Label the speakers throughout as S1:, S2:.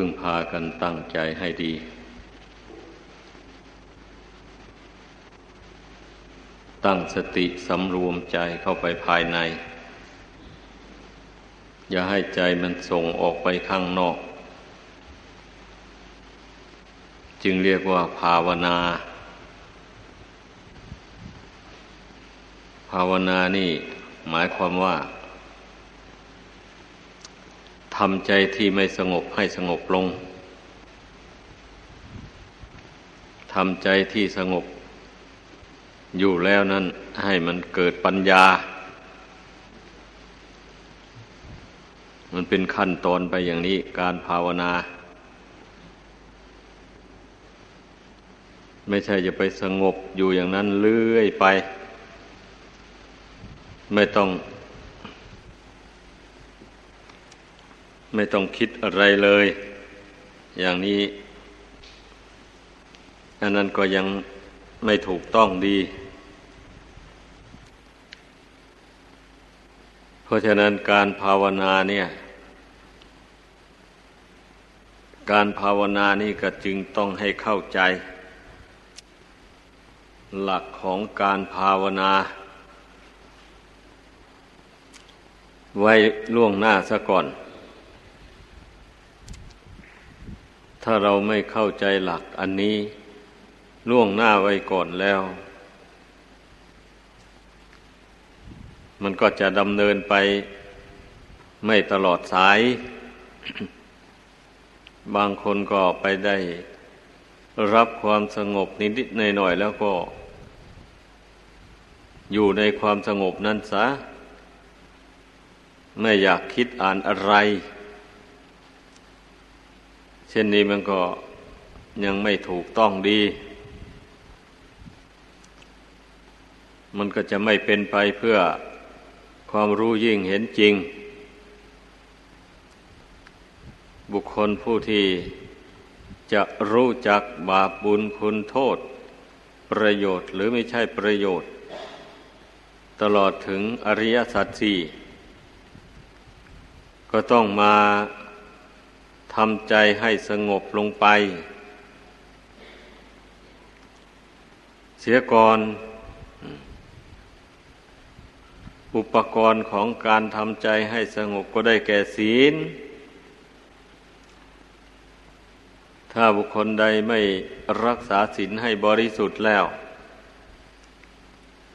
S1: พึ่งพากันตั้งใจให้ดี ตั้งสติสำรวมใจเข้าไปภายใน อย่าให้ใจมันส่งออกไปข้างนอก จึงเรียกว่าภาวนา ภาวนานี่หมายความว่า ทำใจที่ไม่สงบให้สงบลง ทำใจที่สงบ อยู่แล้วนั้นให้มันเกิดปัญญา มันเป็นขั้นตอนไปอย่างนี้การภาวนา ไม่ใช่จะไปสงบอยู่อย่างนั้นเรื่อยไป ไม่ต้อง ไม่ต้องคิดอะไรเลย อย่างนี้อันนั้นก็ยังไม่ถูกต้องดี เพราะฉะนั้นการภาวนาเนี่ย การภาวนานี่ก็จึงต้องให้เข้าใจ หลักของการภาวนา ไว้ล่วงหน้าซะก่อน ถ้าเราไม่เข้าใจหลักอันนี้ ล่วงหน้าไว้ก่อนแล้ว มันก็จะดำเนินไปไม่ตลอดสาย บางคนก็ไปได้ รับความสงบนิดๆหน่อยๆแล้วก็ อยู่ในความสงบนั้นซะ ไม่อยากคิดอ่านอะไร เช่นนี้มันก็ยังไม่ถูกต้องดี มันก็จะไม่เป็นไปเพื่อความรู้ยิ่งเห็นจริง บุคคลผู้ที่จะรู้จักบาปบุญคุณโทษ ประโยชน์หรือไม่ใช่ประโยชน์ ตลอดถึงอริยสัจสี่ก็ต้องมา ทำใจให้สงบลงไป เสียก่อน อุปกรณ์ของการทำใจให้สงบก็ได้แก่ศีล ถ้าบุคคลใดไม่รักษาศีลให้บริสุทธิ์แล้ว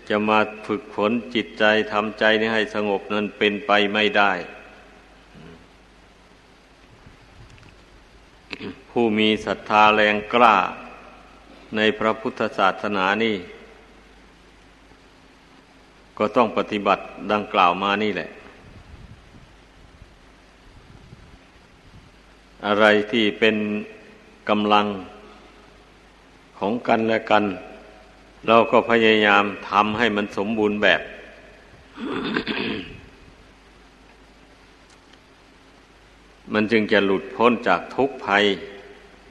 S1: จะมาฝึกฝนจิตใจทำใจนี้ให้สงบนั้นเป็นไปไม่ได้ ผู้มีศรัทธาแรงกล้า ในพระพุทธศาสนานี่ ก็ต้องปฏิบัติดังกล่าวมานี่แหละ อะไรที่เป็นกำลังของกันและกัน เราก็พยายามทำให้มันสมบูรณ์แบบ มันจึงจะหลุดพ้นจากทุกภัย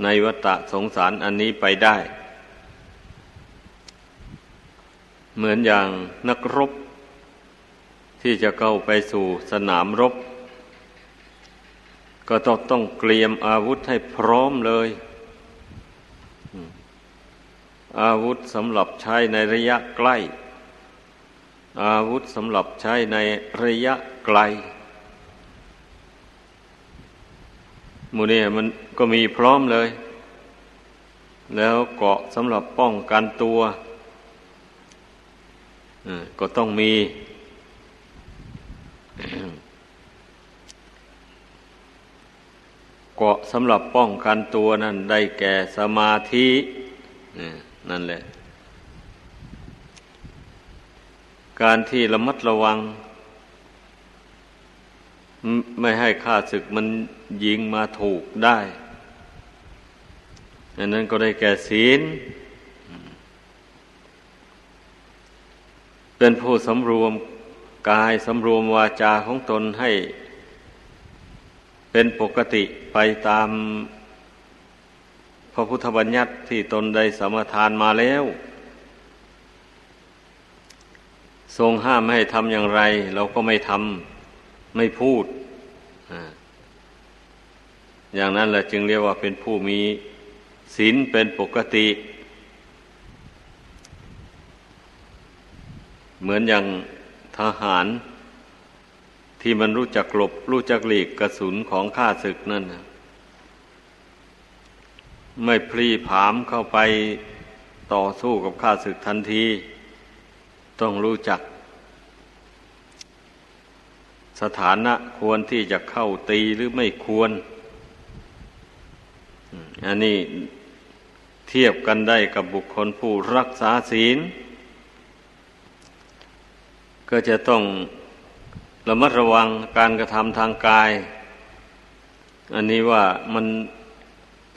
S1: ในวัฏสงสารอันนี้ไปได้ เหมือนอย่างนักรบ ที่จะเข้าไปสู่สนามรบ ก็ต้องต้องเตรียมอาวุธให้พร้อมเลย อาวุธสำหรับใช้ในระยะใกล้ อาวุธสำหรับใช้ในระยะไกล มูนี่มันก็มีพร้อมเลย แล้วเกาะสำหรับป้องกันตัวก็ต้องมี เกาะสำหรับป้องกันตัวนั่นได้แก่สมาธินั่นแหละ การที่ระมัดระวัง ไม่ให้ข้าศึกมันยิงมาถูกได้ อันนั้นก็ได้แก่ศีล เป็นผู้สำรวมกายสำรวมวาจาของตนให้ เป็นปกติไปตามพระพุทธบัญญัติที่ตนได้สมทานมาแล้ว ทรงห้ามให้ทำอย่างไร เราก็ไม่ทำ ไม่พูด อย่างนั้นแหละจึงเรียกว่าเป็นผู้มีศีลเป็นปกติ เหมือนอย่างทหาร ที่มันรู้จักหลบ รู้จักหลีกกระสุนของข้าศึกนั่นไม่พลีผามเข้าไปต่อสู้กับข้าศึกทันที ต้องรู้จัก สถานะควรที่จะเข้าตีหรือไม่ควร อันนี้เทียบกันได้กับบุคคลผู้รักษาศีล ก็จะต้องระมัดระวังการกระทำทางกาย อันนี้ว่ามัน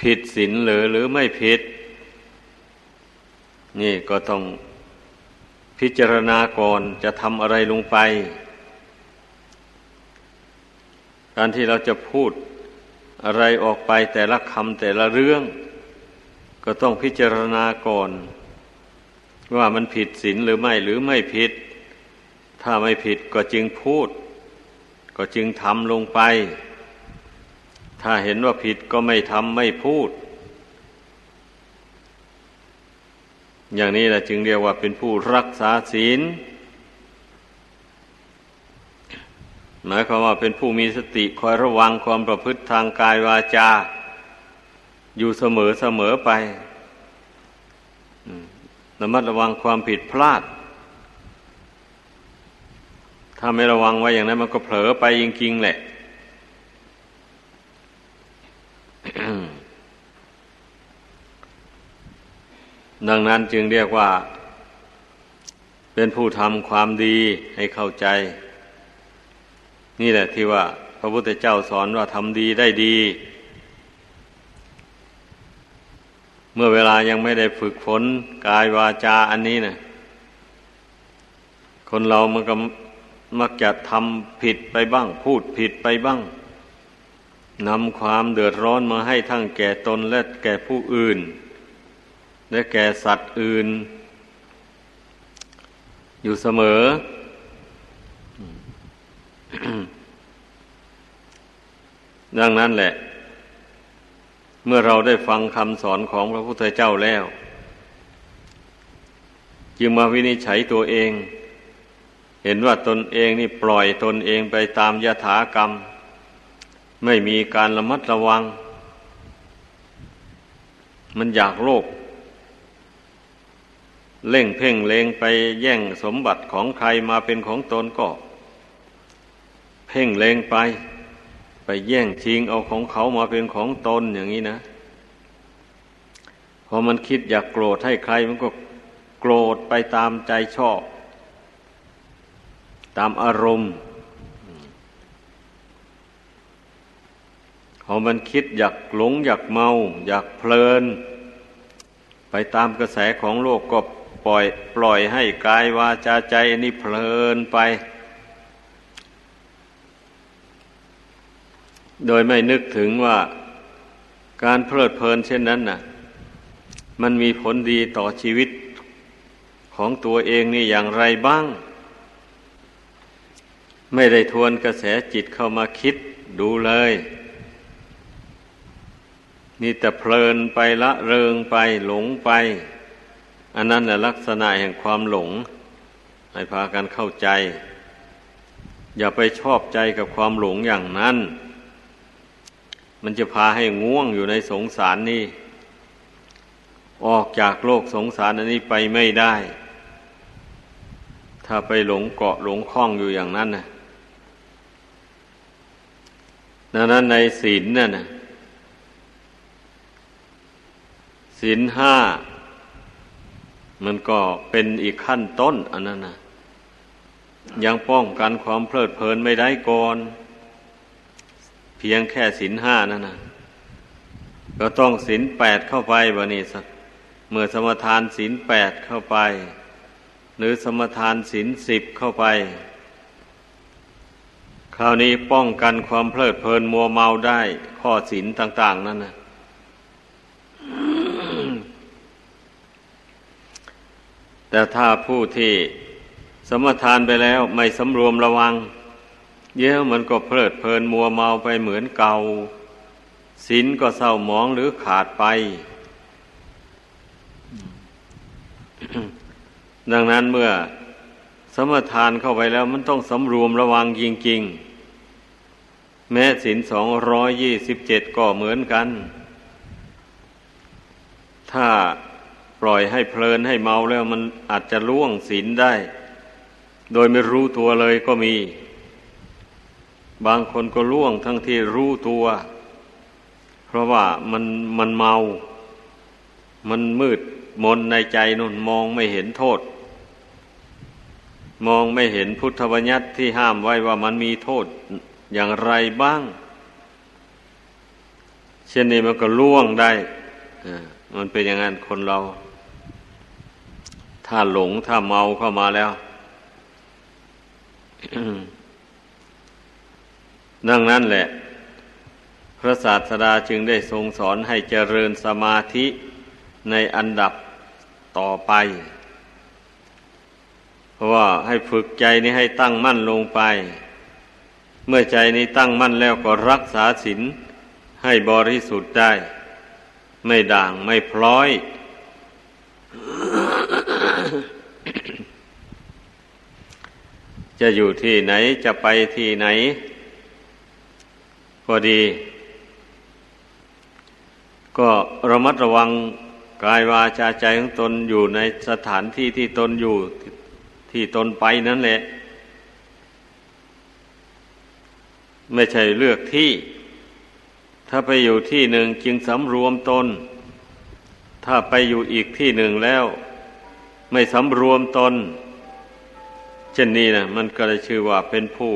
S1: ผิดศีลหรือหรือไม่ผิด นี่ก็ต้องพิจารณาก่อนจะทำอะไรลงไป การที่เราจะพูดอะไรออกไปแต่ละคำแต่ละเรื่อง ก็ต้องพิจารณาก่อน ว่ามันผิดศีลหรือไม่หรือไม่ผิด ถ้าไม่ผิดก็จึงพูด ก็จึงทำลงไป ถ้าเห็นว่าผิดก็ไม่ทำไม่พูด อย่างนี้แหละจึงเรียกว่าเป็นผู้รักษาศีล หมายความว่าเป็นผู้มีสติคอยระวังความประพฤติทางกายวาจา อยู่เสมอเสมอไประมัดระวังความผิดพลาด ถ้าไม่ระวังไว้อย่างนั้นมันก็เผลอไปจริงๆแหละดังนั้นจึงเรียกว่า เป็นผู้ทำความดีให้เข้าใจ นี่แหละที่ว่า พระพุทธเจ้าสอนว่าทำดีได้ดี เมื่อเวลายังไม่ได้ฝึกฝนกายวาจาอันนี้นะคนเรามันก็มักจะทำผิดไปบ้าง พูดผิดไปบ้างนำความเดือดร้อนมาให้ทั้งแก่ตนและแก่ผู้อื่น และแก่สัตว์อื่น อยู่เสมอ ดังนั้นแหละ เมื่อเราได้ฟังคำสอนของพระพุทธเจ้าแล้ว จึงมาวินิจฉัยตัวเอง เห็นว่าตนเองนี่ปล่อยตนเองไปตามยถากรรม ไม่มีการระมัดระวัง มันอยากโลภเล่งเพ่งเลงไปแย่งสมบัติของใครมาเป็นของตนก็ พ่งเลงไป ไปแย่งชิงเอาของเขามาเป็นของตนอย่างนี้นะพอมันคิดอยากโกรธให้ใครมันก็โกรธไปตามใจชอบ ตามอารมณ์พอมันคิดอยากหลงอยากเมา อยากเพลิน ไปตามกระแสของโลกก็ปล่อย ปล่อยให้กายวาจาใจนี่เพลินไป โดยไม่นึกถึงว่าการเพลิดเพลินเช่นนั้นน่ะ มันมีผลดีต่อชีวิตของตัวเองนี่อย่างไรบ้าง ไม่ได้ทวนกระแสจิตเข้ามาคิดดูเลยนี่แต่เพลินไปละเริงไปหลงไป อันนั้นแหละลักษณะแห่งความหลง ให้พากันเข้าใจ อย่าไปชอบใจกับความหลงอย่างนั้น มันจะพาให้ง่วงอยู่ในสงสารนี่ ออกจากโลกสงสารอันนี้ไปไม่ได้ ถ้าไปหลงเกาะหลงคล้องอยู่อย่างนั้นนะดังนั้นในศีลนั่นนะศีลห้ามันก็เป็นอีกขั้นต้นอันนั้นนะยังป้องกันความเพลิดเพลินไม่ได้ก่อน เพียงแค่ศีลห้านั่นนะก็ต้องศีลแปดเข้าไปบะนี่เมื่อสมทานศีลแปดเข้าไป หรือสมทานศีลสิบเข้าไป คราวนี้ป้องกันความเพลิดเพลินมัวเมาได้ ข้อศีลต่าง ๆ นั่นนะแต่ถ้าผู้ที่สมทานไปแล้วไม่สำรวมระวัง เยอะมันก็เพลิดเพลินมัวเมาไปเหมือนเก่าศีลก็เศร้าหมองหรือขาดไป ดังนั้นเมื่อสมทานเข้าไปแล้วมันต้องสำรวมระวังจริงๆ แม้ศีลสองร้อยยี่สิบเจ็ดก็เหมือนกัน ถ้าปล่อยให้เพลินให้เมาแล้วมันอาจจะล่วงศีลได้ โดยไม่รู้ตัวเลยก็มี บางคนก็ล่วงทั้งที่รู้ตัว เพราะว่ามันมันเมา มันมืดมนในใจนุ่นมองไม่เห็นโทษ มองไม่เห็นพุทธบัญญัติที่ห้ามไว้ว่ามันมีโทษอย่างไรบ้าง เช่นนี้มันก็ล่วงได้มันเป็นอย่างนั้นคนเรา ถ้าหลงถ้าเมาเข้ามาแล้ว ดังนั้นแหละ พระศาสดาจึงได้ทรงสอนให้เจริญสมาธิในอันดับต่อไป เพราะว่าให้ฝึกใจนี้ให้ตั้งมั่นลงไป เมื่อใจนี้ตั้งมั่นแล้วก็รักษาศีลให้บริสุทธิ์ได้ ไม่ด่างไม่พร้อยจะอยู่ที่ไหนจะไปที่ไหน พอดี ก็ระมัดระวังกายวาจาใจของตนอยู่ในสถานที่ที่ตนอยู่ที่ตนไปนั่นแหละ ไม่ใช่เลือกที่ ถ้าไปอยู่ที่หนึ่งจึงสำรวมตน ถ้าไปอยู่อีกที่หนึ่งแล้ว ไม่สำรวมตน เช่นนี้นะมันก็เลยชื่อว่าเป็นผู้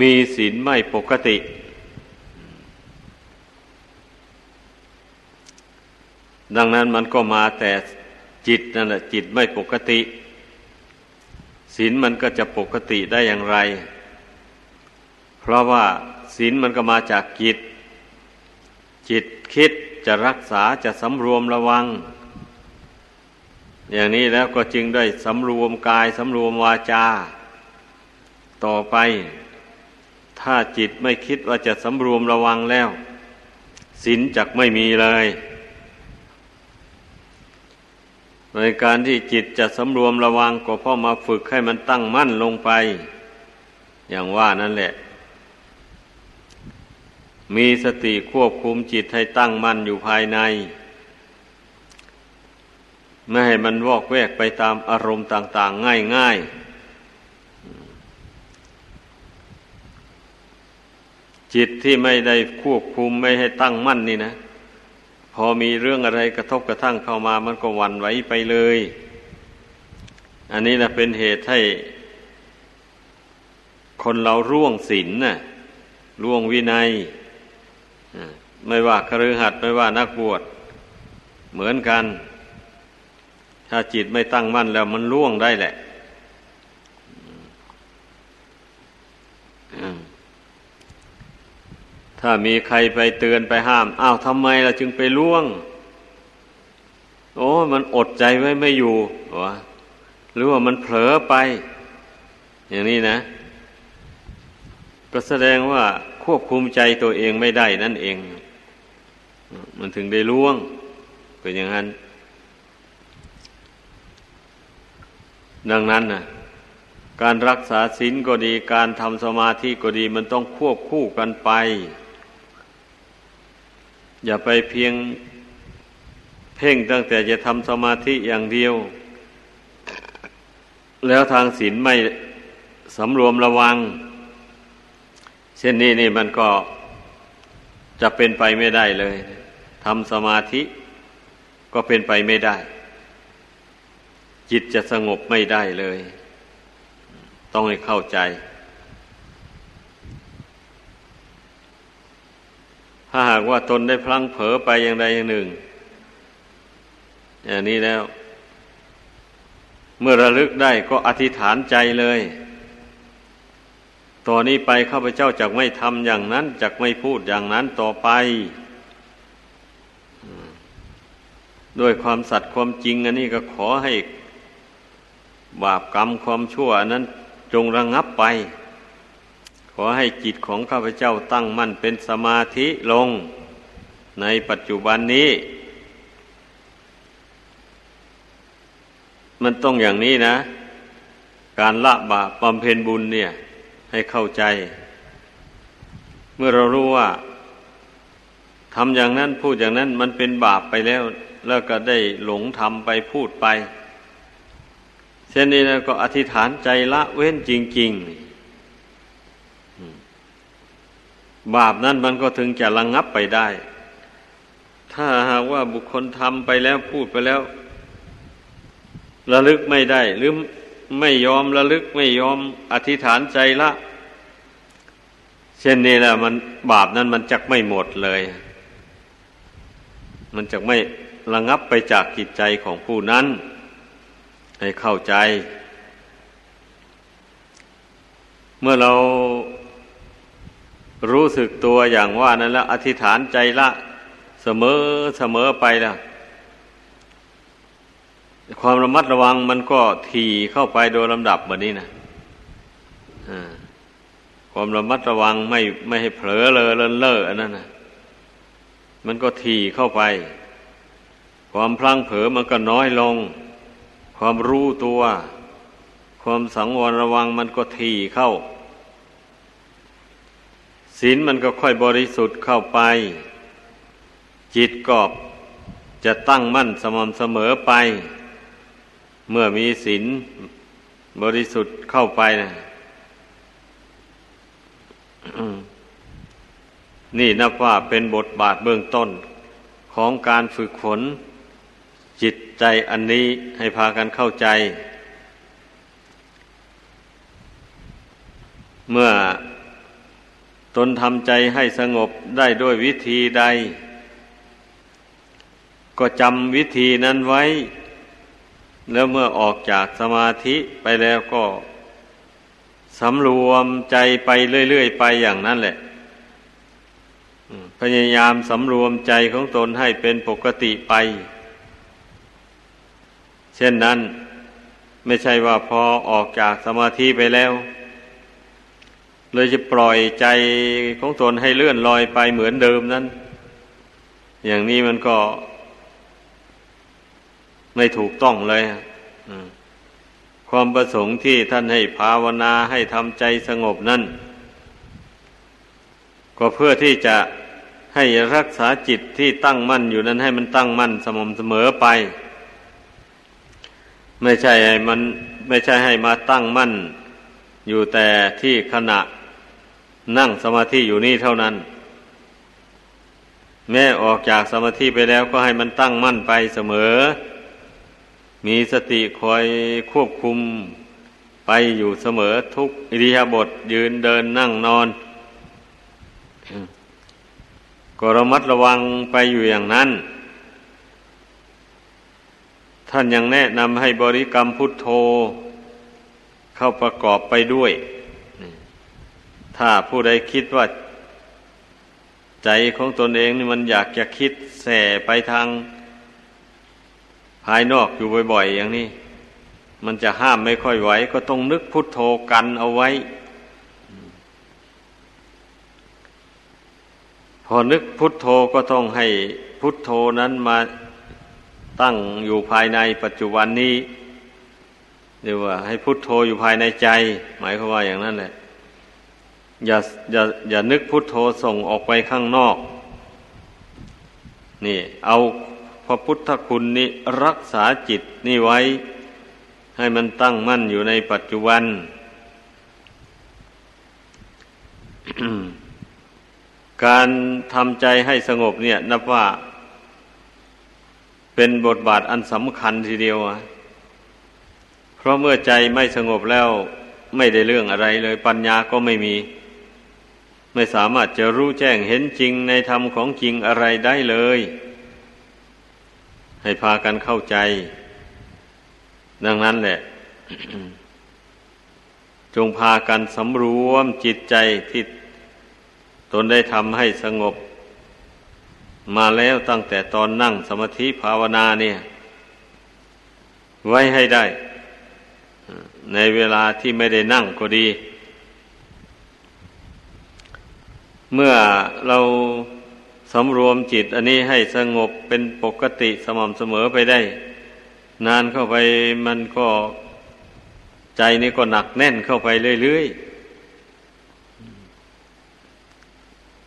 S1: มีศีลไม่ปกติ ดังนั้นมันก็มาแต่จิตนั่นแหละจิตไม่ปกติศีลมันก็จะปกติได้อย่างไร เพราะว่าศีลมันก็มาจากจิต จิตคิดจะรักษาจะสำรวมระวัง อย่างนี้แล้วก็จึงได้สำรวมกายสำรวมวาจา ต่อไป ถ้าจิตไม่คิดว่าจะสำรวมระวังแล้วศีลจักไม่มีเลย ในการที่จิตจะสำรวมระวังก็พราะมาฝึกให้มันตั้งมั่นลงไป อย่างว่านั่นแหละ มีสติควบคุมจิตให้ตั้งมั่นอยู่ภายใน ไม่ให้มันวอกแวกไปตามอารมณ์ต่าง ๆ ง่ายๆ จิตที่ไม่ได้ควบคุมไม่ให้ตั้งมั่นนี่นะ พอมีเรื่องอะไรกระทบกระทั่งเข้ามามันก็วันไหวไปเลย อันนี้นะเป็นเหตุให้ คนเราร่วงศีลน่ะร่วงวินัยไม่ว่าครือหัดไม่ว่านักบวชเหมือนกัน ถ้าจิตไม่ตั้งมั่นแล้วมันร่วงได้แหละ ถ้ามีใครไปเตือนไปห้าม อ้าวทำไมเราจึงไปล่วง โอ้มันอดใจไว้ไม่อยู่วะหรือว่ามันเผลอไป อย่างนี้นะ ก็แสดงว่าควบคุมใจตัวเองไม่ได้นั่นเอง มันถึงได้ล่วง เป็นอย่างนั้น ดังนั้นนะการรักษาศีลก็ดี การทำสมาธิก็ดี มันต้องควบคู่กันไป อย่าไปเพียงเพ่งตั้งแต่จะทำสมาธิอย่างเดียว แล้วทางศีลไม่สำรวมระวัง เช่นนี้นี่มันก็จะเป็นไปไม่ได้เลยทำสมาธิก็เป็นไปไม่ได้ จิตจะสงบไม่ได้เลย ต้องให้เข้าใจาหากว่าตนได้พลังเผลอไปอย่างใดอย่างหนึ่ง อย่างนี้แล้ว เมื่อระลึกได้ก็อธิษฐานใจเลยต่อนนี้ไปข้าพเจ้าจะไม่ทำอย่างนั้นจะไม่พูดอย่างนั้นต่อไปด้วยความสัตย์ความจริง อันนี้ก็ขอให้ บาปกรรมความชั่วอันนั้นจงระงงับไป อให้จิตของข้าพเจ้าตั้งมั่นเป็นสมาธิลงในปัจจุบันนี้ มันต้องอย่างนี้นะ การละบาปบำเพ็ญบุญเนี่ย ให้เข้าใจ เมื่อเรารู้ว่าทำอย่างนั้นพูดอย่างนั้นมันเป็นบาปไปแล้ว แล้วก็ได้หลงทำไปพูดไป เช่นนี้แล้วก็อธิษฐานใจละเว้นจริง ๆ บาปนั้นมันก็ถึงจะระงงับไปได้ ถ้าหากว่าบุคคลทำไปแล้วพูดไปแล้ว ระลึกไม่ได้ หรือไม่ยอมระลึกไม่ยอมอธิษฐานใจละ เช่นนี้แหละมันบาปนั้นมันจักไม่หมดเลย มันจักไม่ระงับไปจากจิตใจของผู้นั้น ให้เข้าใจ เมื่อเรา รู้สึกตัวอย่างว่านั้นแล้ว อธิษฐานใจละเสมอเสมอไปแล้วความระมัดระวังมันก็ทีเข้าไปโดยลำดับแบบนี้นะความระมัดระวังไม่ไม่ให้เผลอเลอเลินเล่ออันนั้นนะมันก็ทีเข้าไป ความพลังเผลอมันก็น้อยลง ความรู้ตัว ความสังวรระวังมันก็ทีเข้า ศีลมันก็ค่อยบริสุทธิ์เข้าไป จิตก็จะตั้งมั่นสม่ำเสมอไป เมื่อมีศีลบริสุทธิ์เข้าไปนะนี่นับว่าเป็นบทบาทเบื้องต้นของการฝึกฝนจิตใจอันนี้ให้พากันเข้าใจ เมื่อ ตนทำใจให้สงบได้ด้วยวิธีใด ก็จำวิธีนั้นไว้ แล้วเมื่อออกจากสมาธิไปแล้วก็สำรวมใจไปเรื่อยๆไปอย่างนั้นแหละพยายามสำรวมใจของตนให้เป็นปกติไป เช่นนั้น ไม่ใช่ว่าพอออกจากสมาธิไปแล้ว เลยจะปล่อยใจของตนให้เลื่อนลอยไปเหมือนเดิมนั้น อย่างนี้มันก็ไม่ถูกต้องเลยความประสงค์ที่ท่านให้ภาวนาให้ทำใจสงบนั่นก็เพื่อที่จะให้รักษาจิตที่ตั้งมั่นอยู่นั้นให้มันตั้งมั่นสม่ำเสมอไป ไม่ใช่ให้มันไม่ใช่ให้มาตั้งมั่น อยู่แต่ที่ขณะ นั่งสมาธิอยู่นี่เท่านั้น แม้ออกจากสมาธิไปแล้วก็ให้มันตั้งมั่นไปเสมอ มีสติคอยควบคุมไปอยู่เสมอทุกอิริยาบถยืนเดินนั่งนอน ก็ระมัดระวังไปอยู่อย่างนั้น ท่านยังแนะนำให้บริกรรมพุทโธ เข้าประกอบไปด้วย ถ้าผู้ใดคิดว่า ใจของตนเองนี่มันอยากจะคิดแส่ไปทาง ภายนอกอยู่บ่อย ๆ อย่างนี้ มันจะห้ามไม่ค่อยไหว ก็ต้องนึกพุทโธกันเอาไว้ พอนึกพุทโธก็ต้องให้พุทโธนั้นมาตั้งอยู่ภายในปัจจุบันนี้เรียกว่าให้พุทโธอยู่ภายในใจ หมายความว่าอย่างนั้นแหละ อย่าอย่าอย่านึกพุทโธส่งออกไปข้างนอก นี่ เอาพระพุทธคุณนี้รักษาจิตนี่ไว้ ให้มันตั้งมั่นอยู่ในปัจจุบัน การทำใจให้สงบเนี่ย นับว่า เป็นบทบาทอันสำคัญทีเดียวอะเพราะเมื่อใจไม่สงบแล้วไม่ได้เรื่องอะไรเลยปัญญาก็ไม่มี ไม่สามารถจะรู้แจ้งเห็นจริงในธรรมของจริงอะไรได้เลย ให้พากันเข้าใจ ดังนั้นแหละ จงพากันสำรวมจิตใจที่ตนได้ทำให้สงบ มาแล้วตั้งแต่ตอนนั่งสมาธิภาวนาเนี่ย ไว้ให้ได้ ในเวลาที่ไม่ได้นั่งก็ดี เมื่อเราสำรวมจิต อันนี้ให้สงบเป็นปกติสม่ำเสมอไปได้ นานเข้าไปมันก็ใจนี่ก็หนักแน่นเข้าไปเรื่อยๆ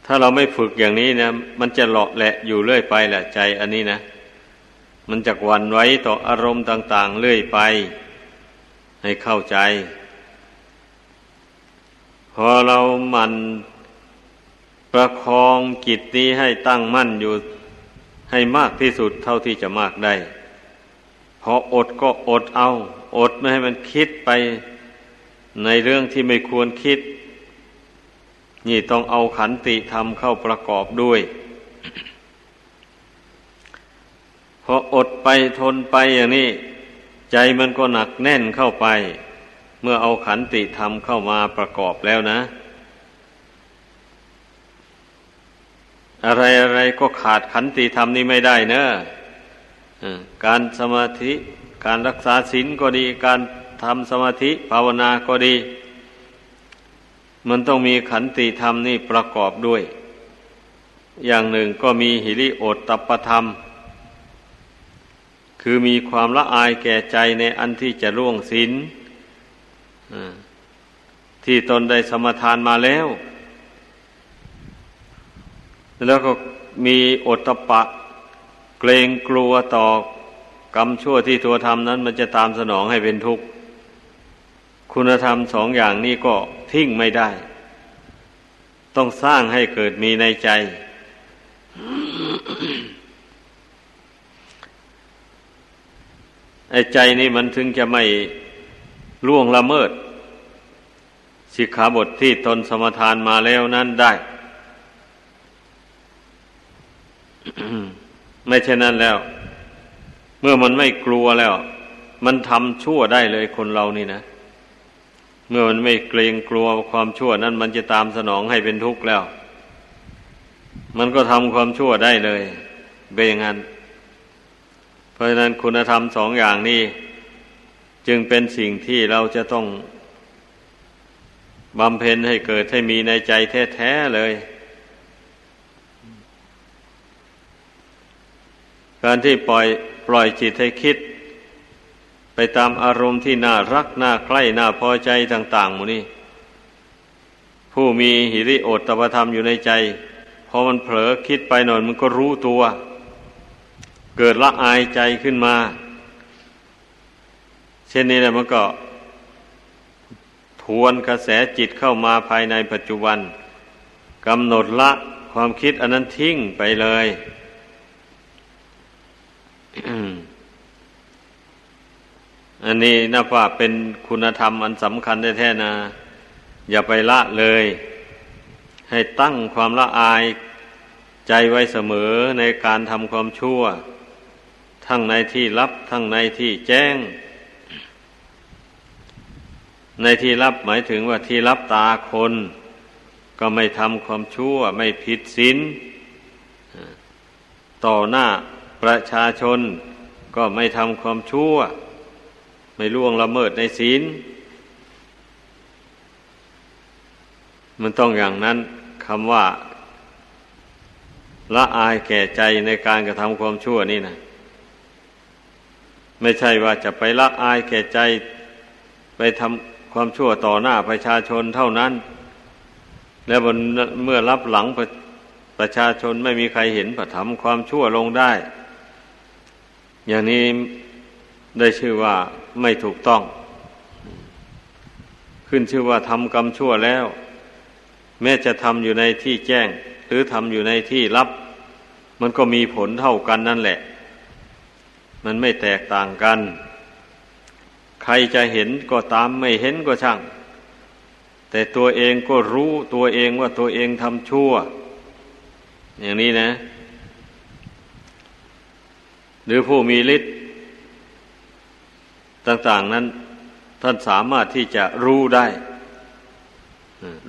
S1: ถ้าเราไม่ฝึกอย่างนี้นะ มันจะเลาะแหละอยู่เรื่อยไปแหละใจอันนี้นะ มันจะวันไว้ต่ออารมณ์ต่าง ๆ เรื่อยไป ให้เข้าใจ พอเรามัน ประคองจิตนี้ให้ตั้งมั่นอยู่ให้มากที่สุดเท่าที่จะมากได้ พออดก็อดเอา อดไม่ให้มันคิดไปในเรื่องที่ไม่ควรคิด นี่ต้องเอาขันติธรรมเข้าประกอบด้วย พออดไปทนไปอย่างนี้ ใจมันก็หนักแน่นเข้าไป เมื่อเอาขันติธรรมเข้ามาประกอบแล้วนะ อะไรอะไรก็ขาดขันติธรรมนี่ไม่ได้เนอะการสมาธิการรักษาศีลก็ดี การทำสมาธิภาวนาก็ดี มันต้องมีขันติธรรมนี่ประกอบด้วย อย่างหนึ่งก็มีหิริโอตตปธรรม คือมีความละอายแก่ใจในอันที่จะร่วงศีลที่ตนได้สมทานมาแล้ว แล้วก็มีอดตะปะ เกรงกลัวต่อกรรมชั่วที่ตัวทำนั้น มันจะตามสนองให้เป็นทุกข์ คุณธรรมสองอย่างนี้ก็ทิ้งไม่ได้ ต้องสร้างให้เกิดมีในใจ ไอ้ใจนี่มันถึงจะไม่ล่วงละเมิดสิกขาบทที่ตนสมทานมาแล้วนั้นได้ ไม่เช่นนั้นแล้ว เมื่อมันไม่กลัวแล้ว มันทำชั่วได้เลยคนเรานี่นะ เมื่อมันไม่เกรงกลัวความชั่วนั้น มันจะตามสนองให้เป็นทุกข์แล้ว มันก็ทำความชั่วได้เลยเป็นอย่างนั้น เพราะฉะนั้นคุณธรรมสองอย่างนี้จึงเป็นสิ่งที่เราจะต้องบำเพ็ญให้เกิดให้มีในใจแท้ๆเลย การที่ปล่อยปล่อยจิตให้คิด ไปตามอารมณ์ที่น่ารักน่าใคร่น่าพอใจต่างๆหมูนี่ผู้มีหิริโอตตปธรรมอยู่ในใจพอมันเผลอคิดไปหน่อยมันก็รู้ตัว เกิดละอายใจขึ้นมา เช่นนี้แหละมันก็ทวนกระแสจิตเข้ามาภายในปัจจุบันกำหนดละความคิดอันนั้นทิ้งไปเลย อันนี้นับว่าเป็นคุณธรรมอันสำคัญแท้ๆนะ อย่าไปละเลย ให้ตั้งความละอายใจไว้เสมอในการทำความชั่ว ทั้งในที่ลับทั้งในที่แจ้ง ในที่ลับหมายถึงว่าที่ลับตาคน ก็ไม่ทำความชั่ว ไม่ผิดศีลต่อหน้า ประชาชนก็ไม่ทำความชั่ว ไม่ล่วงละเมิดในศีล มันต้องอย่างนั้นคำว่าละอายแก่ใจในการกระทำความชั่วนี่นะไม่ใช่ว่าจะไปละอายแก่ใจ ไปทำความชั่วต่อหน้าประชาชนเท่านั้น แล้วเมื่อรับหลังประประชาชนไม่มีใครเห็นประทำความชั่วลงได้ อย่างนี้ได้ชื่อว่าไม่ถูกต้อง ขึ้นชื่อว่าทำกรรมชั่วแล้ว แม้จะทำอยู่ในที่แจ้ง หรือทำอยู่ในที่ลับ มันก็มีผลเท่ากันนั่นแหละ มันไม่แตกต่างกัน ใครจะเห็นก็ตามไม่เห็นก็ช่าง แต่ตัวเองก็รู้ตัวเองว่าตัวเองทำชั่ว อย่างนี้นะ หรือผู้มีฤทธิ์ต่างๆนั้น ท่านสามารถที่จะรู้ได้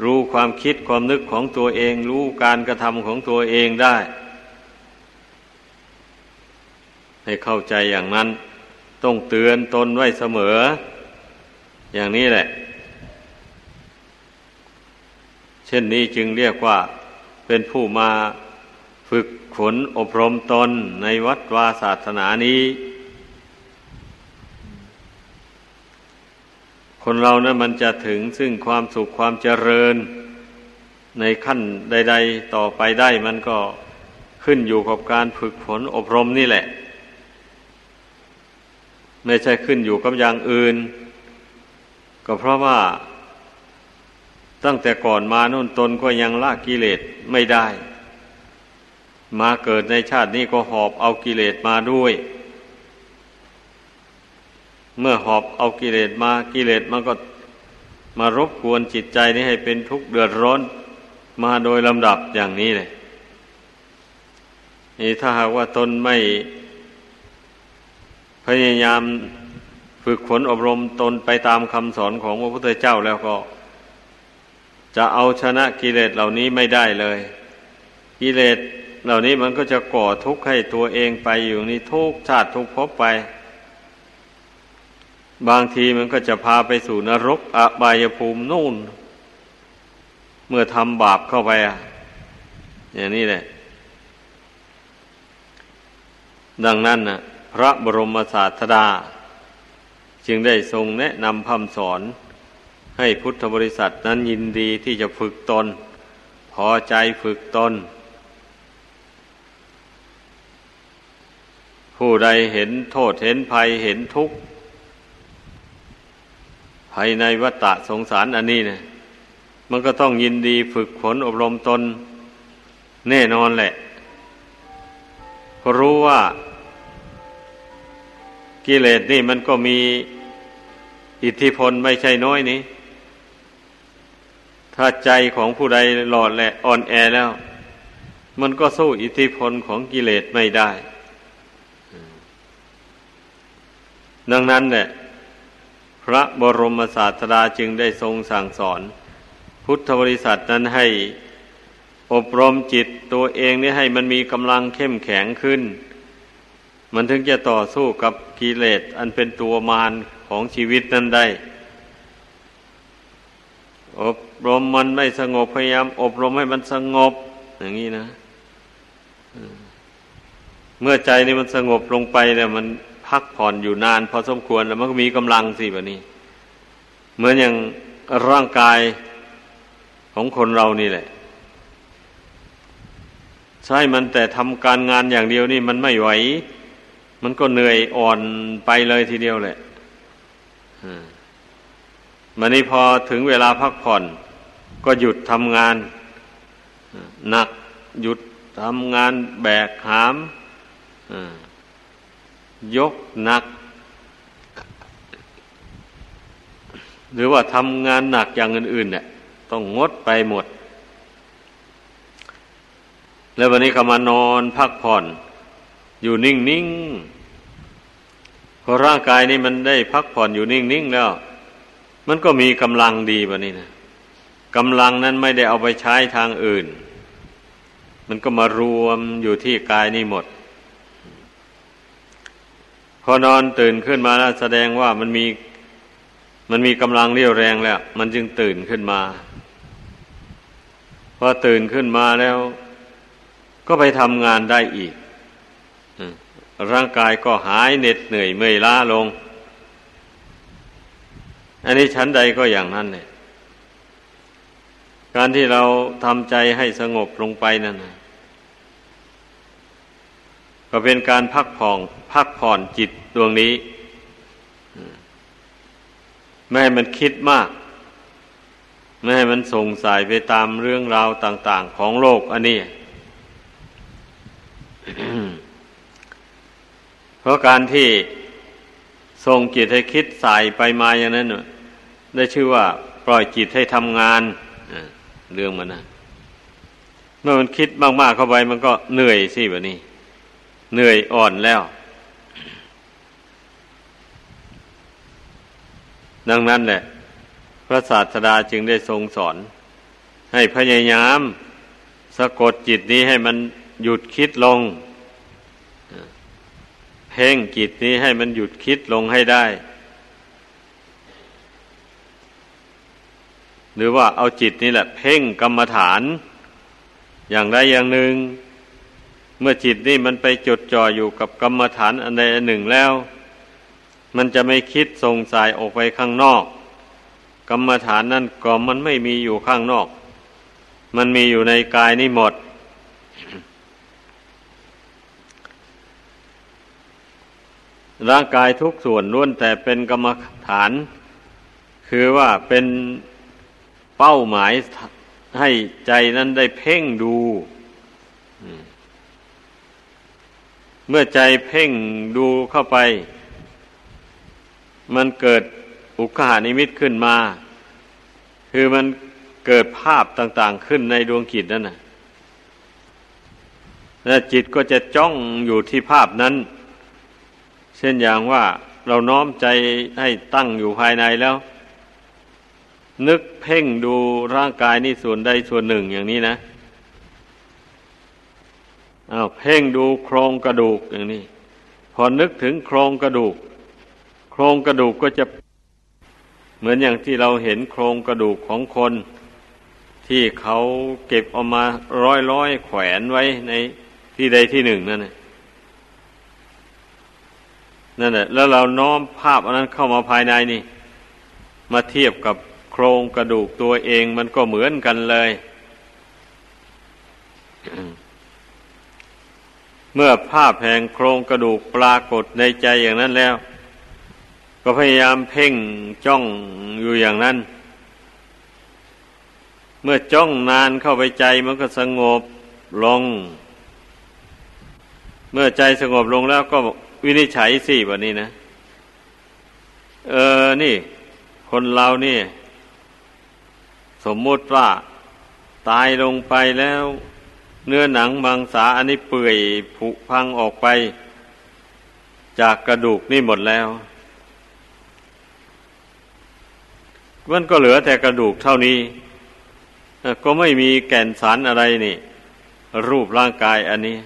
S1: รู้ความคิดความนึกของตัวเอง รู้การกระทำของตัวเองได้ ให้เข้าใจอย่างนั้น ต้องเตือนตนไว้เสมอ อย่างนี้แหละ เช่นนี้จึงเรียกว่าเป็นผู้มา ฝึกฝนอบรมตนในวัดวาศาสนานี้ คนเรานะั้นมันจะถึงซึ่งความสุขความเจริญ ในขั้นใด ๆ ต่อไปได้มันก็ขึ้นอยู่กับการฝึกฝนอบรมนี่แหละ ไม่ใช่ขึ้นอยู่กับอย่างอื่น ก็เพราะว่า ตั้งแต่ก่อนมานุ่นตนก็ยังละกิเลสไม่ได้ มาเกิดในชาตินี้ก็หอบเอากิเลสมาด้วย เมื่อหอบเอากิเลสมากิเลสมันก็มารบกวนจิตใจนี้ให้เป็นทุกข์เดือดร้อนมาโดยลำดับอย่างนี้เลยนี่ถ้าหากว่าตนไม่พยายามฝึกฝนอบรมตนไปตามคำสอนของพระพุทธเจ้าแล้วก็ จะเอาชนะกิเลสเหล่านี้ไม่ได้เลย กิเลส เหล่านี้มันก็จะก่อทุกข์ให้ตัวเองไปอยู่นี่ทุกชาติทุกภพไป บางทีมันก็จะพาไปสู่นรกอบายภูมินู่น เมื่อทำบาปเข้าไปอะ อย่างนี้แหละ ดังนั้นนะพระบรมศาสดา จึงได้ทรงแนะนำคำสอน ให้พุทธบริษัทนั้นยินดีที่จะฝึกตน พอใจฝึกตน ผู้ใดเห็นโทษเห็นภัยเห็นทุกข์ภายในวัฏสงสารอันนี้เนะมันก็ต้องยินดีฝึกฝนอบรมตน แน่นอนแหละ เพราะรู้ว่า กิเลสนี่มันก็มีอิทธิพลไม่ใช่น้อยนี้ ถ้าใจของผู้ใดหลอดแหละอ่อนแอแล้ว มันก็สู้อิทธิพลของกิเลสไม่ได้ ดังนั้นเนี่ยพระบรมศาสดาจึงได้ทรงสั่งสอน พุทธบริษัทนั้นให้อบรมจิตตัวเองนี่ให้มันมีกำลังเข้มแข็งขึ้น มันถึงจะต่อสู้กับกิเลสอันเป็นตัวมารของชีวิตนั้นได้ อบรมมันไม่สงบพยายาม อบรมให้มันสงบ อย่างนี้นะ เมื่อใจนี่มันสงบลงไปเนี่ยมัน พักผ่อนอยู่นาน พอสมควรแล้วมันก็มีกำลังสิแบบนี้ เหมือนอย่างร่างกายของคนเรานี่แหละ ใช่มันแต่ทำการงานอย่างเดียวนี่มันไม่ไหว มันก็เหนื่อยอ่อนไปเลยทีเดียวแหละมันนี่พอถึงเวลาพักผ่อน ก็หยุดทำงานหนักหยุดทำงานแบกหาม ยกหนัก หรือว่าทำงานหนักอย่างอื่นๆเนี่ยต้องงดไปหมด แล้ววันนี้ก็มานอนพักผ่อน อยู่นิ่งๆพอร่างกายนี่มันได้พักผ่อนอยู่นิ่งๆแล้ว มันก็มีกำลังดีวันนี้นะกำลังนั้นไม่ได้เอาไปใช้ทางอื่น มันก็มารวมอยู่ที่กายนี่หมด พอนอนตื่นขึ้นมาแล้วแสดงว่ามันมีมันมีกำลังเรี่ยวแรงแล้ว มันจึงตื่นขึ้นมาพอตื่นขึ้นมาแล้ว ก็ไปทำงานได้อีกร่างกายก็หายเหน็ดเหนื่อยเมื่อยล้าลง อันนี้ชั้นใดก็อย่างนั้นเนี่ยการที่เราทำใจให้สงบลงไปนั่นนะ ก็เป็นการพักผ่อนพักผ่อนจิตดวงนี้ไม่ให้มันคิดมาก ไม่ให้มันส่งสายไปตามเรื่องราวต่าง ๆ ของโลกอันนี้ เพราะการที่ส่งจิตให้คิดสายไปมาอย่างนั้นได้ชื่อว่า ปล่อยจิตให้ทำงานเรื่องมันนะเมื่อมันคิดมาก ๆ เข้าไปมันก็เหนื่อยสิแบบนี้ เหนื่อยอ่อนแล้ว ดังนั้นแหละ พระศาสดาจึงได้ทรงสอน ให้พยายาม สะกดจิตนี้ให้มันหยุดคิดลง เพ่งจิตนี้ให้มันหยุดคิดลงให้ได้ หรือว่าเอาจิตนี่แหละ เพ่งกรรมฐาน อย่างใดอย่างหนึ่ง เมื่อจิตนี่มันไปจดจ่ออยู่กับกรรมฐานอันใดอันหนึ่งแล้ว มันจะไม่คิดส่งสายออกไปข้างนอก กรรมฐานนั่นก็มันไม่มีอยู่ข้างนอก มันมีอยู่ในกายนี่หมด ร่างกายทุกส่วนล้วนแต่เป็นกรรมฐาน คือว่าเป็นเป้าหมายให้ใจนั้นได้เพ่งดู มื่อใจเพ่งดูเข้าไป มันเกิดอุคหานิมิตขึ้นมา คือมันเกิดภาพต่างๆขึ้นในดวงจิตนั่นนะและจิตก็จะจ้องอยู่ที่ภาพนั้น เช่นอย่างว่าเราน้อมใจให้ตั้งอยู่ภายในแล้ว นึกเพ่งดูร่างกายนี่ส่วนใดส่วนหนึ่งอย่างนี้นะ อา้าวเพ่งดูโครงกระดูกอย่างนี้ พอนึกถึงโครงกระดูก โครงกระดูกก็จะเหมือนอย่างที่เราเห็นโครงกระดูกของคน ที่เขาเก็บออกมาร้อยร้อยแขวนไว้ในที่ใดที่หนึ่งนั่นนั่นแหละแล้วเราน้อมภาพอันนั้นเข้ามาภายในนี่ มาเทียบกับโครงกระดูกตัวเองมันก็เหมือนกันเลย เมื่อภาพแห่งโครงกระดูกปรากฏในใจอย่างนั้นแล้ว ก็พยายามเพ่งจ้องอยู่อย่างนั้น เมื่อจ้องนานเข้าไปใจมันก็สงบลง เมื่อใจสงบลงแล้วก็วินิจฉัยสิแบบนี้นะ เออ นี่ คนเรานี่ สมมุติว่า ตายลงไปแล้ว เนื้อหนังมังสาอันนี้เปื่อยผุพังออกไป จากกระดูกนี่หมดแล้ว มันก็เหลือแต่กระดูกเท่านี้ ก็ไม่มีแก่นสารอะไรนี่ รูปร่างกายอันนี้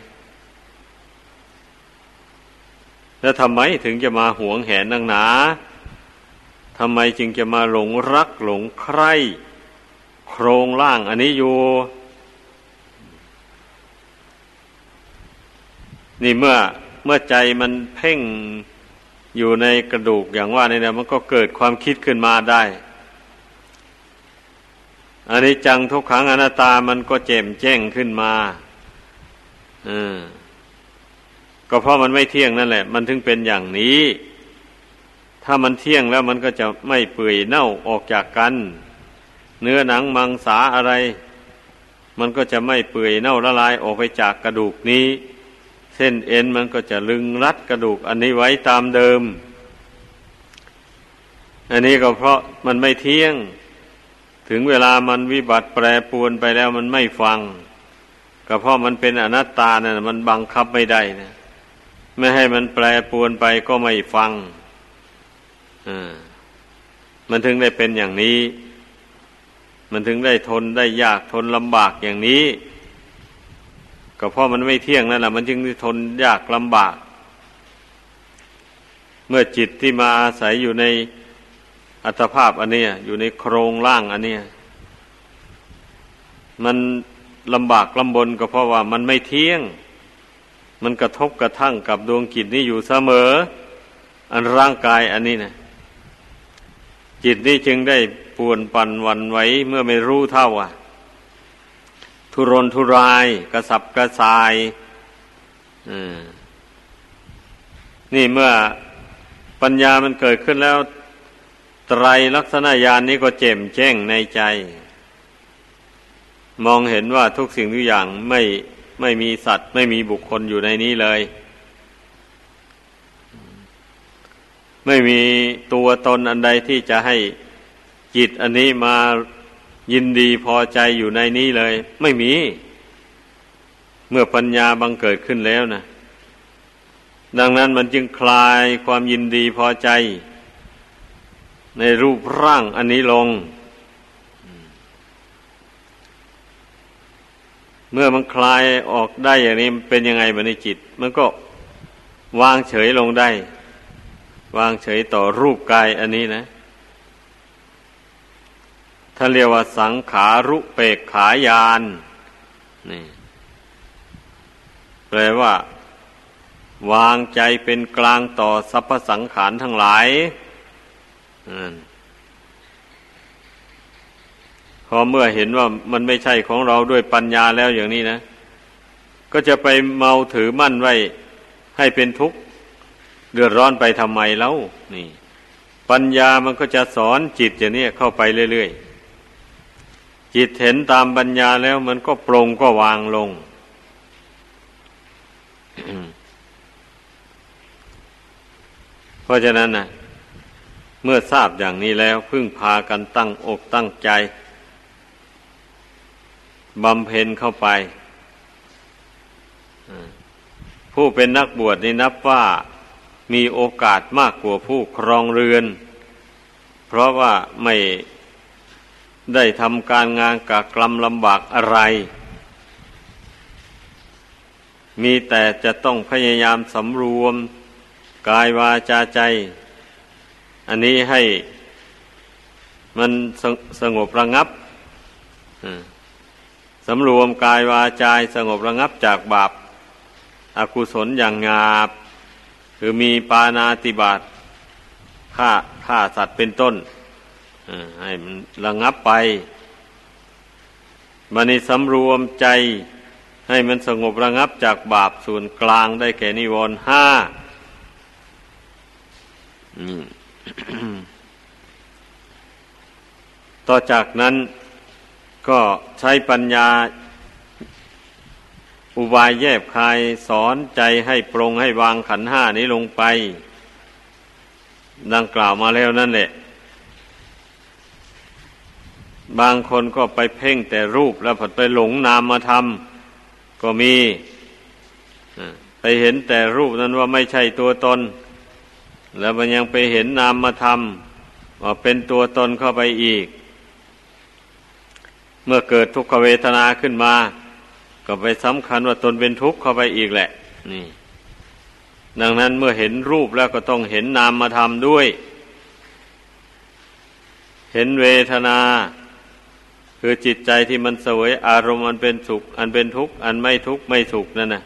S1: แล้วทำไมถึงจะมาหวงแหนนังหนาทำไมจึงจะมาหลงรักหลงใคร่โครงล่างอันนี้อยู่ นี่เมื่อเมื่อใจมันเพ่งอยู่ในกระดูกอย่างว่านี่นะมันก็เกิดความคิดขึ้นมาได้อันนี้จังทุกขังอนัตตามันก็เจมแจ้งขึ้นมาอก็เพราะมันไม่เที่ยงนั่นแหละ มันถึงเป็นอย่างนี้ ถ้ามันเที่ยงแล้วมันก็จะไม่เปื่อยเน่าออกจากกัน เนื้อหนังมังสาอะไร มันก็จะไม่เปื่อยเน่าละลายออกไปจากกระดูกนี้ เส้นเอ็นมันก็จะลึงรัดกระดูกอันนี้ไว้ตามเดิม อันนี้ก็เพราะมันไม่เที่ยง ถึงเวลามันวิบัติแปรปวนไปแล้วมันไม่ฟัง ก็เพราะมันเป็นอนัตตานะ่ะมันบังคับไม่ได้นะไม่ให้มันแปรปวนไปก็ไม่ฟังอ่ามันถึงได้เป็นอย่างนี้ มันถึงได้ทนได้ยากทนลำบากอย่างนี้ ก็เพราะมันไม่เที่ยงนั่นแหละมันจึงทนยากลำบาก เมื่อจิตที่มาอาศัยอยู่ในอัตภาพอันนี้อยู่ในโครงร่างอันนี้มันลำบากลำบนก็เพราะว่ามันไม่เที่ยง มันกระทบกระทั่งกับดวงจิตนี้อยู่เสมอ อันร่างกายอันนี้นะจิตนี้จึงได้ป่วนปั่นวันไว้เมื่อไม่รู้เท่าอะ ทุรนทุราย กระสับกระส่ายนี่เมื่อปัญญามันเกิดขึ้นแล้ว ไตรลักษณะญาณนนี้ก็เจ็มแจ้งในใจ มองเห็นว่าทุกสิ่งทุกอย่างไม่ไม่มีสัตว์ ไม่มีบุคคลอยู่ในนี้เลย ไม่มีตัวตนอันใดที่จะให้จิตอันนี้มา ยินดีพอใจอยู่ในนี้เลย ไม่มี เมื่อปัญญาบังเกิดขึ้นแล้วนะดังนั้นมันจึงคลายความยินดีพอใจ ในรูปร่างอันนี้ลง เมื่อมันคลายออกได้อย่างนี้เป็นยังไงบัในจิต มันก็วางเฉยลงได้ วางเฉยต่อรูปกายอันนี้นะ ท่านเรียกว่าสังขารุเปกขายานนี่แปลว่า วางใจเป็นกลางต่อสรรพสังขารทั้งหลายพอเมื่อเห็นว่ามันไม่ใช่ของเราด้วยปัญญาแล้วอย่างนี้นะ ก็จะไปเมาถือมั่นไว้ ให้เป็นทุกข์เดือดร้อนไปทำไมแล้วนี่ ปัญญามันก็จะสอนจิตอย่างนี้เข้าไปเรื่อยๆ จิตเห็นตามปัญญาแล้วมันก็ปรงก็วางลง เพราะฉะนั้นนะเมื่อทราบอย่างนี้แล้วพึ่งพากันตั้งอกตั้งใจบำเพ็ญเข้าไป ผู้เป็นนักบวชนี่นับว่ามีโอกาสมากกว่าผู้ครองเรือน เพราะว่าไม่ ได้ทำการงานกับกลำลำบากอะไร มีแต่จะต้องพยายามสำรวม กายวาจาใจ อันนี้ให้มันสสงบระงับสำรวมกายวาจาสงบระงับจากบาปอากุศลอย่างงาบ คือมีปานาติบาตฆ่าฆ่าสัตว์เป็นต้น ให้มันระงับไปมันในสำรวมใจ ให้มันสงบระงับจากบาปส่วนกลางได้แก่นิวรณ์ห้าต่อจากนั้นก็ใช้ปัญญา อุบายแยบคายสอนใจให้ปรงให้วางขันห้านี้ลงไป ดังกล่าวมาแล้วนั่นแหละ บางคนก็ไปเพ่งแต่รูปแล้วผัดไปหลงนามมาทำก็มีไปเห็นแต่รูปนั้นว่าไม่ใช่ตัวตน แล้วมันยังไปเห็นนามมาทำว่าเป็นตัวตนเข้าไปอีก เมื่อเกิดทุกขเวทนาขึ้นมา ก็ไปสำคัญว่าตนเป็นทุกข์เข้าไปอีกแหละ นี่ ดังนั้นเมื่อเห็นรูปแล้วก็ต้องเห็นนามมาทำด้วย เห็นเวทนา คือจิตใจที่มันสวยอารมณ์อันเป็นสุข อันเป็นทุกข์ อันไม่ทุกข์ไม่สุขนั่นนะ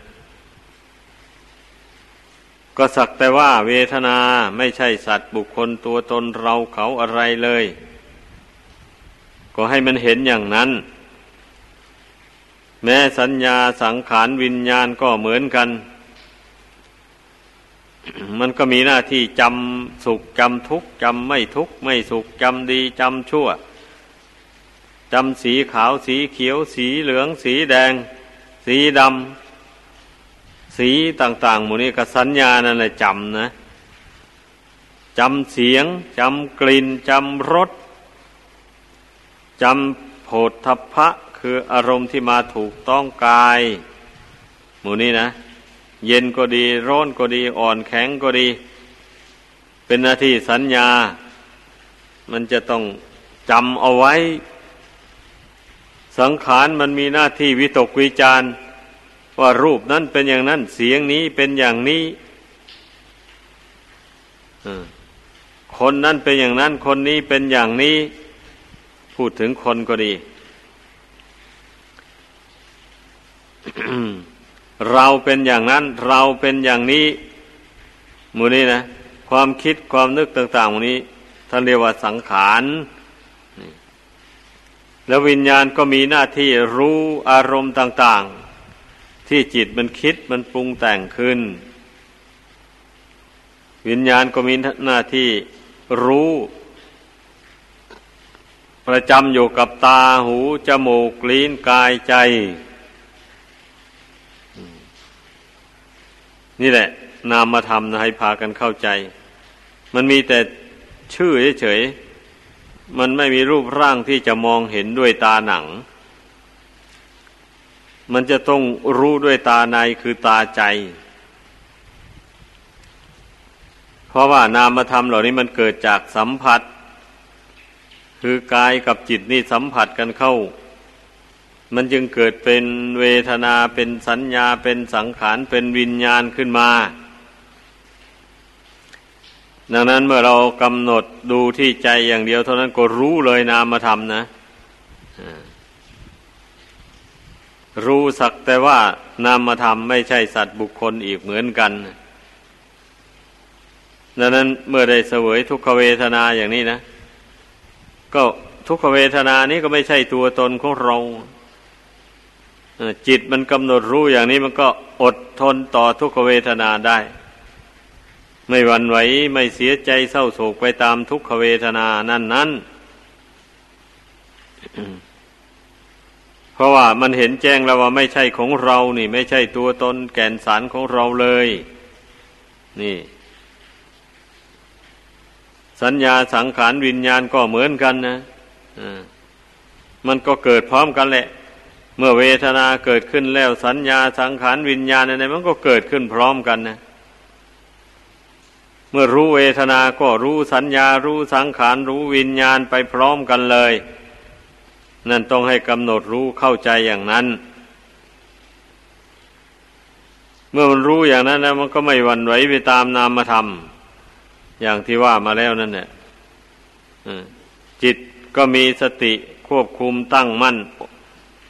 S1: ก็สักแต่ว่าเวทนาไม่ใช่สัตว์บุคคลตัวตนเราเขาอะไรเลย ก็ให้มันเห็นอย่างนั้น แม้สัญญาสังขารวิญญาณก็เหมือนกัน มันก็มีหน้าที่จำสุขจำทุกข์จำไม่ทุกข์ไม่สุขจำดีจำชั่ว จำสีขาวสีเขียว สีเหลือง สีแดง สีดำสีต่างๆหมู่นี้ก็สัญญานั่นแหละจำนะจำเสียงจำกลิ่นจำรสจำโผฏฐัพพะคืออารมณ์ที่มาถูกต้องกาย หมู่นี้นะ เย็นก็ดี ร้อนก็ดีอ่อนแข็งก็ดี เป็นหน้าที่สัญญา มันจะต้องจำเอาไว้ สังขารมันมีหน้าที่วิตกวิจารว่ารูปนั้นเป็นอย่างนั้นเสียงนี้เป็นอย่างนี้คนนั้นเป็นอย่างนั้น คนนี้เป็นอย่างนี้ พูดถึงคนก็ดี เราเป็นอย่างนั้น เราเป็นอย่างนี้มูนี้นะ ความคิดความนึกต่างๆมูนี้ท่านเรียกว่าสังขาร แล้ววิญญาณก็มีหน้าที่รู้อารมณ์ต่าง ๆ ที่จิตมันคิดมันปรุงแต่งขึ้น วิญญาณก็มีหน้าที่รู้ ประจำอยู่กับตาหูจมูกลิ้นกายใจ นี่แหละ นามธรรมนะให้พากันเข้าใจ มันมีแต่ชื่อเฉยๆ มันไม่มีรูปร่างที่จะมองเห็นด้วยตาหนัง มันจะต้องรู้ด้วยตาในคือตาใจ เพราะว่านามธรรมเหล่านี้มันเกิดจากสัมผัส คือกายกับจิตนี่สัมผัสกันเข้า มันจึงเกิดเป็นเวทนาเป็นสัญญาเป็นสังขารเป็นวิญญาณขึ้นมา ดังนั้นเมื่อเรากำหนดดูที่ใจอย่างเดียว เท่านั้นก็รู้เลยนามธรรมนะรู้สักแต่ว่านามธรรมไม่ใช่สัตว์บุคคลอีกเหมือนกันดังนั้นเมื่อได้เสวยทุกขเวทนาอย่างนี้นะ ก็ทุกขเวทนานี้ก็ไม่ใช่ตัวตนของเราจิตมันกำหนดรู้อย่างนี้มันก็อดทนต่อทุกขเวทนาได้ ไม่หวั่นไหวไม่เสียใจเศร้าโศกไปตามทุกขเวทนานั่นนั้น เพราะว่ามันเห็นแจ้งแล้วว่าไม่ใช่ของเรานี่ ไม่ใช่ตัวตนแก่นสารของเราเลย นี่ สัญญาสังขารวิญญาณก็เหมือนกันนะมันก็เกิดพร้อมกันแหละ เมื่อเวทนาเกิดขึ้นแล้วสัญญาสังขารวิญญาณอะไรมันก็เกิดขึ้นพร้อมกันนะ เมื่อรู้เวทนาก็รู้สัญญารู้สังขารรู้วิญญาณไปพร้อมกันเลย นั่นต้องให้กำหนดรู้เข้าใจอย่างนั้น เมื่อมันรู้อย่างนั้นแล้วมันก็ไม่หวั่นไหวไปตามนามธรรมอย่างที่ว่ามาแล้วนั่นเนี่ยจิตก็มีสติควบคุมตั้งมั่น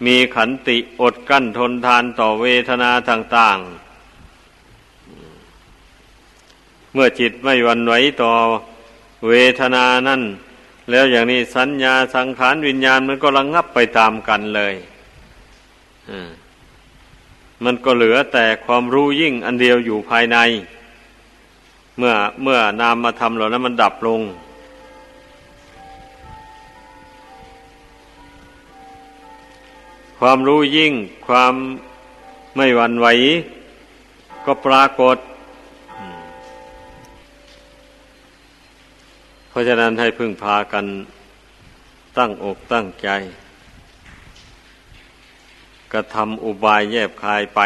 S1: มีขันติอดกั้นทนทานต่อเวทนาต่าง ๆ เมื่อจิตไม่วันไหวต่อเวทนานั่น แล้วอย่างนี้สัญญาสังขารวิญญาณมันก็ระงงับไปตามกันเลยมันก็เหลือแต่ความรู้ยิ่งอันเดียวอยู่ภายใน เมื่อเมื่อนามมาทำเหล่านั้นมันดับลง ความรู้ยิ่ง ความไม่หวั่นไหว ก็ปรากฏ เพราะฉะนั้นให้พึ่งพากันตั้งอกตั้งใจ กระทำอุบายแยบคายไป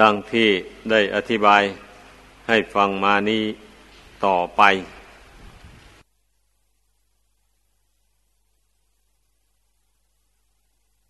S1: ดังที่ได้อธิบายให้ฟังมานี้ต่อไป